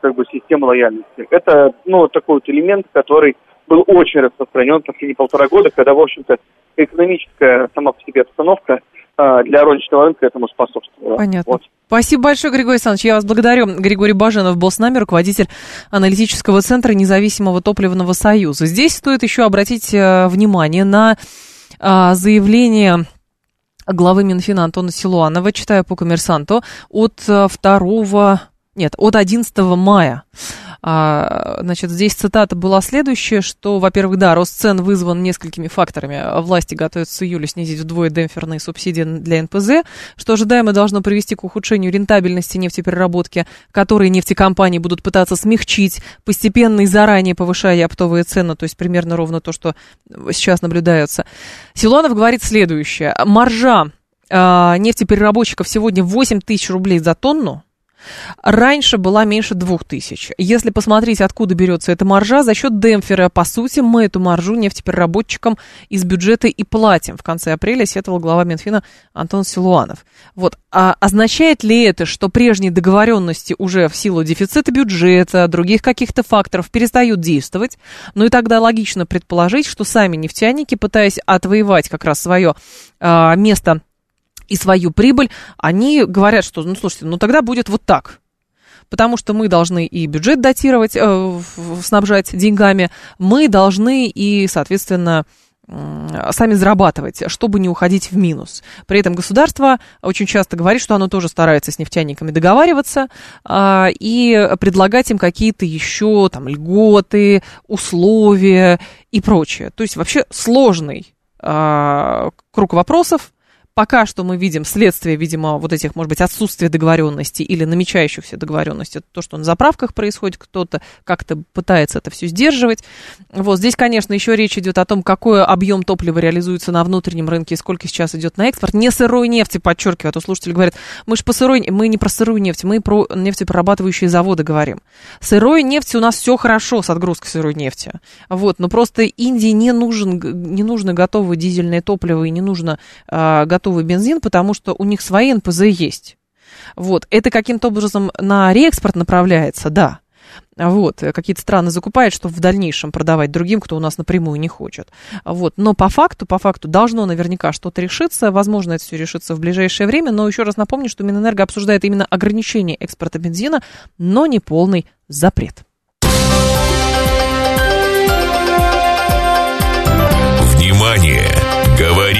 как бы систему лояльности. Это ну такой вот элемент, который был очень распространен в последние полтора года, когда, в общем-то, экономическая сама по себе обстановка э, для розничного рынка этому способствовала. Понятно. Вот. Спасибо большое, Григорий Александрович. Я вас благодарю. Григорий Баженов был с нами, руководитель аналитического центра независимого топливного союза. Здесь стоит еще обратить э, внимание на а, заявление главы Минфина Антона Силуанова, читаю по коммерсанту, от 2 э, нет, от 11 мая. А, значит, здесь цитата была следующая, что, во-первых, да, рост цен вызван несколькими факторами. Власти готовятся с июля снизить вдвое демпферные субсидии для НПЗ, что ожидаемо должно привести к ухудшению рентабельности нефтепереработки, которые нефтекомпании будут пытаться смягчить, постепенно и заранее повышая оптовые цены, то есть примерно ровно то, что сейчас наблюдается. Силуанов говорит следующее. Маржа э, нефтепереработчиков сегодня 8 тысяч рублей за тонну, раньше была меньше двух тысяч. Если посмотреть, откуда берется эта маржа, за счет демпфера, по сути, мы эту маржу нефтепереработчикам из бюджета и платим. В конце апреля сетовал глава Минфина Антон Силуанов. Вот. А означает ли это, что прежние договоренности уже в силу дефицита бюджета, других каких-то факторов перестают действовать? Ну и тогда логично предположить, что сами нефтяники, пытаясь отвоевать как раз свое а, место и свою прибыль, они говорят, что, ну, слушайте, ну тогда будет вот так. Потому что мы должны и бюджет датировать, э, снабжать деньгами, мы должны и, соответственно, сами зарабатывать, чтобы не уходить в минус. При этом государство очень часто говорит, что оно тоже старается с нефтяниками договариваться а, и предлагать им какие-то еще там льготы, условия и прочее. То есть вообще сложный а, круг вопросов, Пока что мы видим следствие, видимо, вот этих, может быть, отсутствия договоренности или намечающихся договоренностей. Это то, что на заправках происходит, кто-то как-то пытается это все сдерживать. Вот здесь, конечно, еще речь идет о том, какой объем топлива реализуется на внутреннем рынке и сколько сейчас идет на экспорт. Не сырой нефти, подчеркиваю, а то слушатели говорят, мы же по сырой, мы не про сырую нефть, мы про нефтеперерабатывающие заводы говорим. Сырой нефти у нас все хорошо с отгрузкой сырой нефти. Вот, но просто Индии не нужен, не нужно готовое дизельное топливо и не нужно э, готовый бензин, потому что у них свои НПЗ есть. Вот, это каким-то образом на реэкспорт направляется, да. Вот, какие-то страны закупают, чтобы в дальнейшем продавать другим, кто у нас напрямую не хочет. Вот, но по факту, по факту должно наверняка что-то решиться. Возможно, это все решится в ближайшее время, но еще раз напомню, что Минэнерго обсуждает именно ограничение экспорта бензина, но не полный запрет.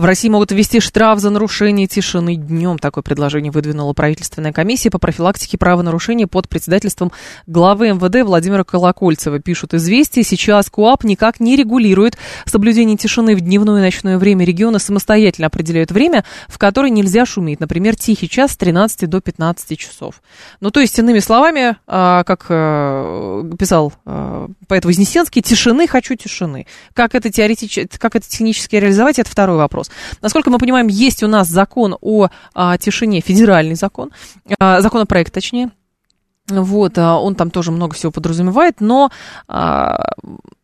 В России могут ввести штраф за нарушение тишины днем. Такое предложение выдвинула правительственная комиссия по профилактике правонарушений под председательством главы МВД Владимира Колокольцева. Пишут известия. Сейчас КУАП никак не регулирует соблюдение тишины в дневное и ночное время. Регионы самостоятельно определяют время, в которое нельзя шуметь. Например, тихий час с 13 до 15 часов. Ну, то есть, иными словами, а, как э, писал э, поэт Вознесенский, тишины хочу тишины. Как это теоретически, как это технически реализовать, это второй вопрос. Насколько мы понимаем, есть у нас закон о а, тишине, федеральный закон, а, законопроект точнее, вот, а, он там тоже много всего подразумевает, но а,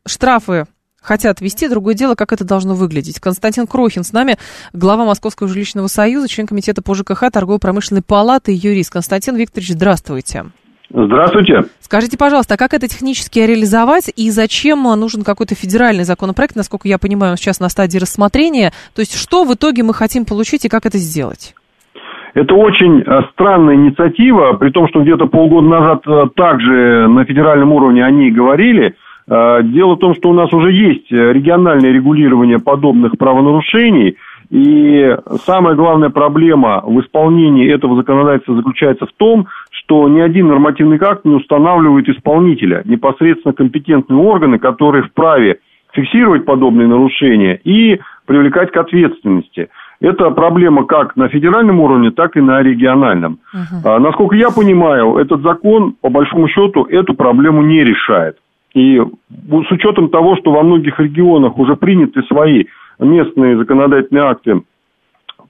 штрафы хотят ввести. Другое дело, как это должно выглядеть. Константин Крохин с нами, глава Московского жилищного союза, член комитета по ЖКХ, торгово-промышленной палаты и юрист. Константин Викторович, здравствуйте. Здравствуйте. Скажите, пожалуйста, а как это технически реализовать и зачем нужен какой-то федеральный законопроект? Насколько я понимаю, он сейчас на стадии рассмотрения. То есть что в итоге мы хотим получить и как это сделать? Это очень э, странная инициатива, при том, что где-то полгода назад э, также на федеральном уровне они говорили. Э, дело в том, что у нас уже есть региональное регулирование подобных правонарушений, и самая главная проблема в исполнении этого законодательства заключается в том, что ни один нормативный акт не устанавливает исполнителя, непосредственно компетентные органы, которые вправе фиксировать подобные нарушения и привлекать к ответственности. Это проблема как на федеральном уровне, так и на региональном. Uh-huh. А, насколько я понимаю, этот закон, по большому счету, эту проблему не решает. И с учетом того, что во многих регионах уже приняты свои местные законодательные акты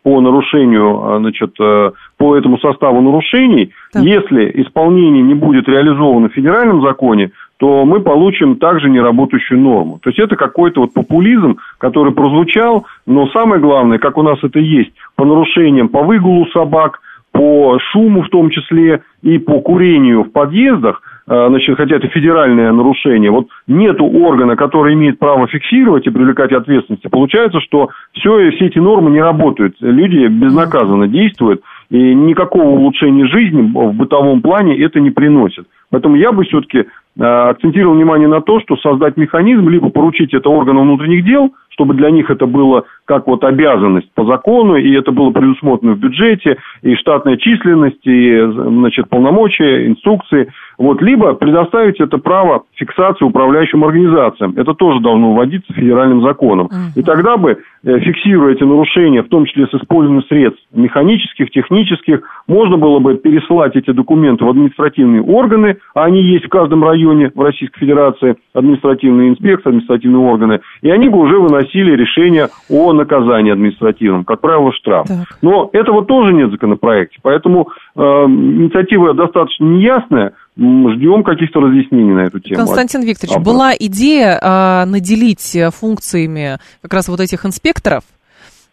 по нарушению, а, значит, э, по этому составу нарушений, так. если исполнение не будет реализовано в федеральном законе, то мы получим также неработающую норму. То есть это какой-то вот популизм, который прозвучал, но самое главное, как у нас это есть, по нарушениям, по выгулу собак, по шуму в том числе и по курению в подъездах, э, значит, хотя это федеральное нарушение, вот нету органа, который имеет право фиксировать и привлекать ответственности, получается, что все, все эти нормы не работают, люди безнаказанно действуют, и никакого улучшения жизни в бытовом плане это не приносит. Поэтому я бы все-таки э, акцентировал внимание на то, что создать механизм, либо поручить это органам внутренних дел, чтобы для них это было как вот обязанность по закону, и это было предусмотрено в бюджете, и штатная численность, и значит, полномочия, инструкции. Вот, либо предоставить это право фиксации управляющим организациям. Это тоже должно вводиться федеральным законом. И тогда бы, э, фиксируя эти нарушения, в том числе с использованием средств механических, технических, можно было бы пересылать эти документы в административные органы, а они есть в каждом районе в Российской Федерации, административные инспекции, административные органы, и они бы уже выносили решение о наказании административном, как правило, штраф. Так. Но этого тоже нет в законопроекте, поэтому э, инициатива достаточно неясная, ждем каких-то разъяснений на эту тему. Константин Викторович, Автор. была идея э, наделить функциями как раз вот этих инспекторов,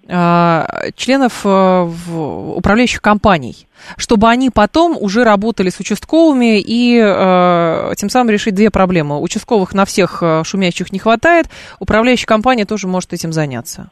а, членов э, управляющих компаний, чтобы они потом уже работали с участковыми и э, тем самым решить две проблемы. Участковых на всех э, шумящих не хватает, управляющая компания тоже может этим заняться.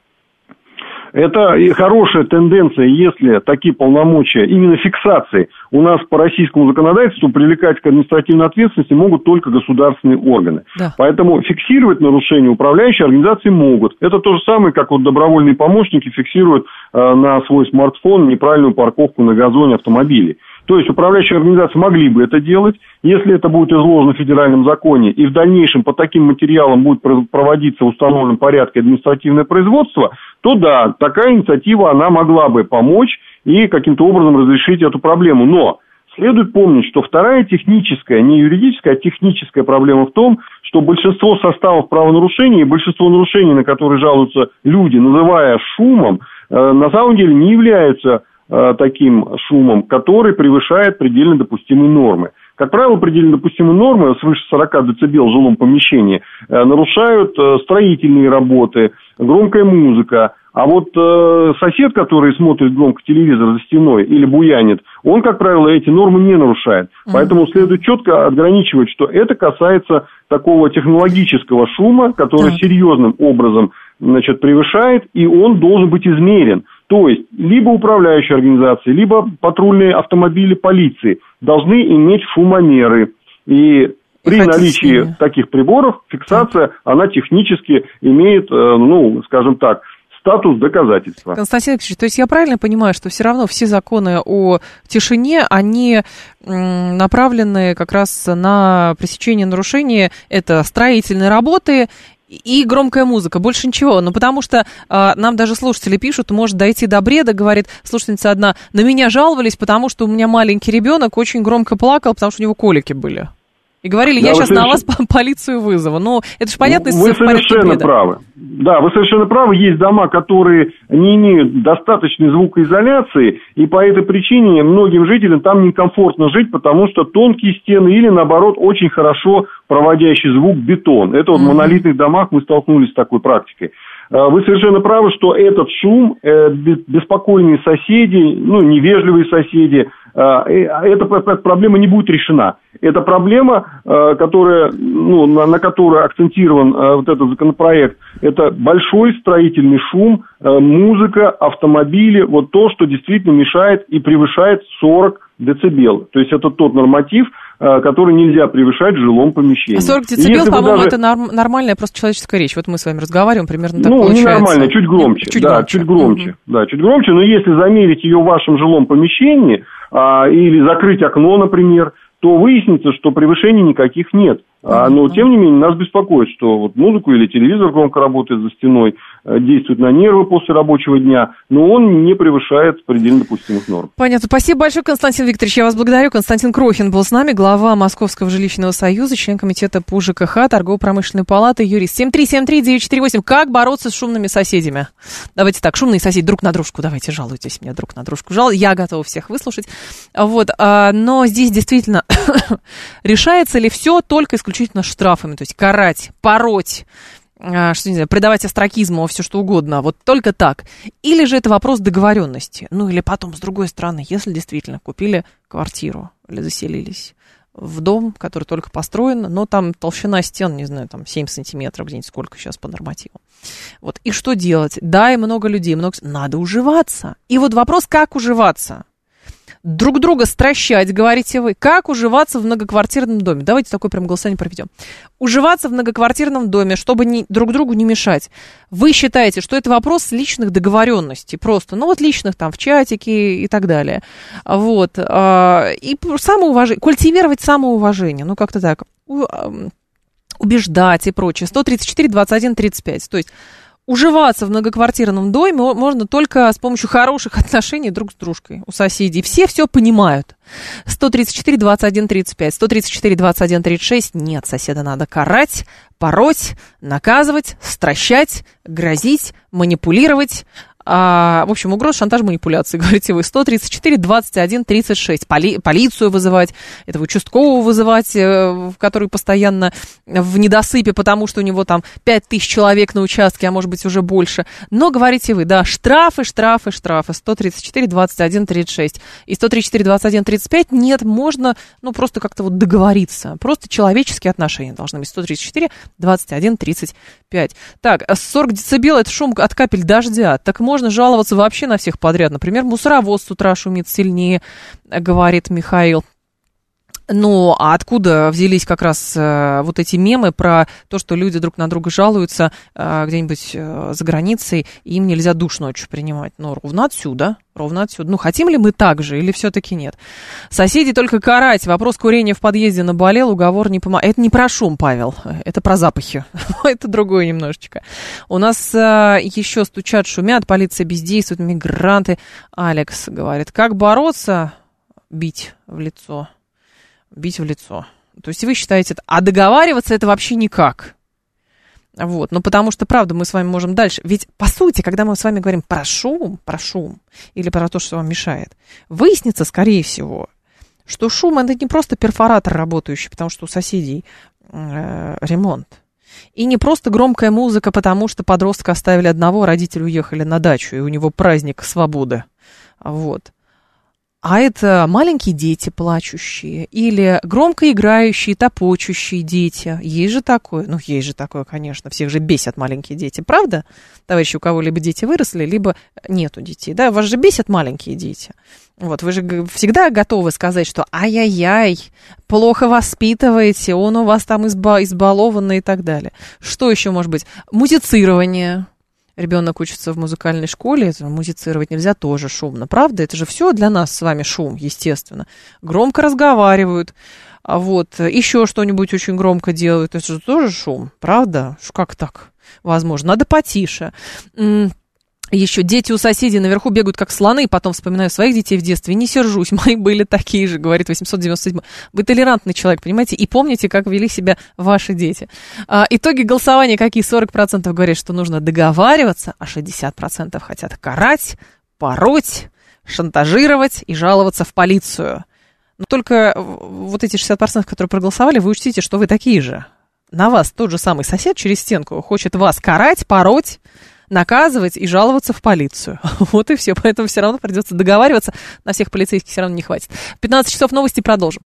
Это хорошая тенденция, если такие полномочия, именно фиксации, у нас по российскому законодательству привлекать к административной ответственности могут только государственные органы. Да. Поэтому фиксировать нарушения управляющие организации могут. Это то же самое, как вот добровольные помощники фиксируют э, на свой смартфон неправильную парковку на газоне автомобилей. То есть управляющие организации могли бы это делать, если это будет изложено в федеральном законе, и в дальнейшем по таким материалам будет проводиться в установленном порядке административное производство, то да, такая инициатива, она могла бы помочь и каким-то образом разрешить эту проблему. Но следует помнить, что вторая техническая, не юридическая, а техническая проблема в том, что большинство составов правонарушений и большинство нарушений, на которые жалуются люди, называя шумом, э, на самом деле не являются э, таким шумом, который превышает предельно допустимые нормы. Как правило, предельно допустимые нормы свыше 40 дБ в жилом помещении э, нарушают строительные работы, громкая музыка. А вот э, сосед, который смотрит громко телевизор за стеной или буянит, он, как правило, эти нормы не нарушает. Поэтому следует четко отграничивать, что это касается такого технологического шума, который серьезным образом значит, превышает, и он должен быть измерен. То есть, либо управляющие организации, либо патрульные автомобили полиции должны иметь шумомеры. И при наличии таких приборов фиксация, она технически имеет, э, ну, скажем так, статус доказательства. Константин Алексеевич, то есть я правильно понимаю, что все равно все законы о тишине, они направлены как раз на пресечение нарушений, это строительные работы и громкая музыка, больше ничего. Ну, потому что э, нам даже слушатели пишут, может дойти до бреда, говорит слушательница одна, на меня жаловались, потому что у меня маленький ребенок очень громко плакал, потому что у него колики были. И говорили, да, я сейчас соверш... на вас [LAUGHS] полицию вызову. Ну, это же понятно, Вы совершенно правы. Да, вы совершенно правы. Есть дома, которые не имеют достаточной звукоизоляции, и по этой причине многим жителям там некомфортно жить, потому что тонкие стены или, наоборот, очень хорошо проводящий звук бетон. Это вот mm-hmm. в монолитных домах мы столкнулись с такой практикой. А, вы совершенно правы, что этот шум, э, беспокойные соседи, ну, невежливые соседи, эта проблема не будет решена. Это проблема, а, которая, ну, на, на которую акцентирован вот этот законопроект, это большой строительный шум, музыка, автомобили, вот то, что действительно мешает и превышает 40 децибел. То есть это тот норматив, Э, который нельзя превышать в жилом помещении. 40 децибел, по-моему, даже... это норм, нормальная просто человеческая речь. Вот мы с вами разговариваем, примерно так ну, получается. Ну, не нормально, чуть громче. Чуть да, громче. чуть громче. Угу. Да, чуть громче, но если замерить ее в вашем жилом помещении а, или закрыть окно, например, то выяснится, что превышений никаких нет. А, но, тем не менее, нас беспокоит, что вот музыку или телевизор громко работает за стеной, э, действует на нервы после рабочего дня, но он не превышает предельно допустимых норм. Понятно. Спасибо большое, Константин Викторович. Я вас благодарю. Константин Крохин был с нами, глава Московского жилищного союза, член комитета по ЖКХ, торгово-промышленной палаты, юрист. 7373948. Как бороться с шумными соседями? Давайте так, шумные соседи друг на дружку. Давайте, жалуйтесь мне друг на дружку. Жал, я готова всех выслушать. Вот. А, но здесь действительно [COUGHS] решается ли все только исключительно штрафами, то есть карать, пороть, что не знаю, придавать астракизму, все что угодно, вот только так. Или же это вопрос договоренности. Ну или потом, с другой стороны, если действительно купили квартиру или заселились в дом, который только построен, но там толщина стен, не знаю, там 7 сантиметров, где-нибудь сколько сейчас по нормативу. Вот, и что делать? Да, и много людей, много... Надо уживаться. И вот вопрос, как уживаться? Друг друга стращать, говорите вы. Как уживаться в многоквартирном доме? Давайте такое прям голосование проведем. Уживаться в многоквартирном доме, чтобы не, друг другу не мешать. Вы считаете, что это вопрос личных договоренностей просто, ну вот личных там в чатике и так далее. Вот. А, и самоуважение, культивировать самоуважение, ну как-то так убеждать и прочее. 134, 21, 35. То есть уживаться в многоквартирном доме можно только с помощью хороших [LAUGHS] отношений друг с дружкой у соседей. Все все понимают. 134, 21, 35, 134, 21, 36. Нет, соседа надо карать, пороть, наказывать, стращать, грозить, манипулировать, а, в общем, угроз, шантаж, манипуляции, [LAUGHS] говорите вы. 134, 21, 36. Поли, полицию вызывать, этого участкового вызывать, э, который постоянно в недосыпе, потому что у него там 5 тысяч человек на участке, а может быть уже больше. Но говорите вы, да, штрафы, штрафы, штрафы. 134, 21, 36. И 134, 21, 35 нет, можно, ну, просто как-то вот договориться. Просто человеческие отношения должны быть. 134, 21, 35. Так, 40 децибел это шум от капель дождя. Так можно жаловаться вообще на всех подряд. Например, мусоровоз с утра шумит сильнее, говорит Михаил. Ну, а откуда взялись как раз э, вот эти мемы про то, что люди друг на друга жалуются э, где-нибудь э, за границей, и им нельзя душ ночью принимать? Ну, ровно отсюда, ровно отсюда. Ну, хотим ли мы так же или все-таки нет? Соседи только карать. Вопрос курения в подъезде наболел, уговор не помогает. Это не про шум, Павел, это про запахи. [LAUGHS] это другое немножечко. У нас э, еще стучат, шумят, полиция бездействует, мигранты. Алекс говорит, как бороться? Бить в лицо бить в лицо. То есть вы считаете, а договариваться это вообще никак. Вот, ну потому что, правда, мы с вами можем дальше. Ведь, по сути, когда мы с вами говорим про шум, про шум, или про то, что вам мешает, выяснится, скорее всего, что шум это не просто перфоратор работающий, потому что у соседей э, ремонт. И не просто громкая музыка, потому что подростка оставили одного, родители уехали на дачу, и у него праздник свободы. Вот а это маленькие дети плачущие или громко играющие, топочущие дети. Есть же такое? Ну, есть же такое, конечно. Всех же бесят маленькие дети, правда? Товарищи, у кого либо дети выросли, либо нету детей. Да, вас же бесят маленькие дети. Вот, вы же всегда готовы сказать, что ай-яй-яй, плохо воспитываете, он у вас там изба- избалованный и так далее. Что еще может быть? Музицирование, ребенок учится в музыкальной школе, это музицировать нельзя, тоже шумно, правда? Это же все для нас с вами шум, естественно. Громко разговаривают, а вот еще что-нибудь очень громко делают, это же тоже шум, правда? Как так? Возможно, надо потише. Еще дети у соседей наверху бегают, как слоны, потом вспоминаю своих детей в детстве. Не сержусь, [LAUGHS] мои были такие же, говорит 897. Вы толерантный человек, понимаете? И помните, как вели себя ваши дети. А, итоги голосования какие? 40% говорят, что нужно договариваться, а 60% хотят карать, пороть, шантажировать и жаловаться в полицию. Но только вот эти 60%, которые проголосовали, вы учтите, что вы такие же. На вас тот же самый сосед через стенку хочет вас карать, пороть, наказывать и жаловаться в полицию. [LAUGHS] Вот и все. Поэтому все равно придется договариваться. На всех полицейских все равно не хватит. 15 часов новости продолжим.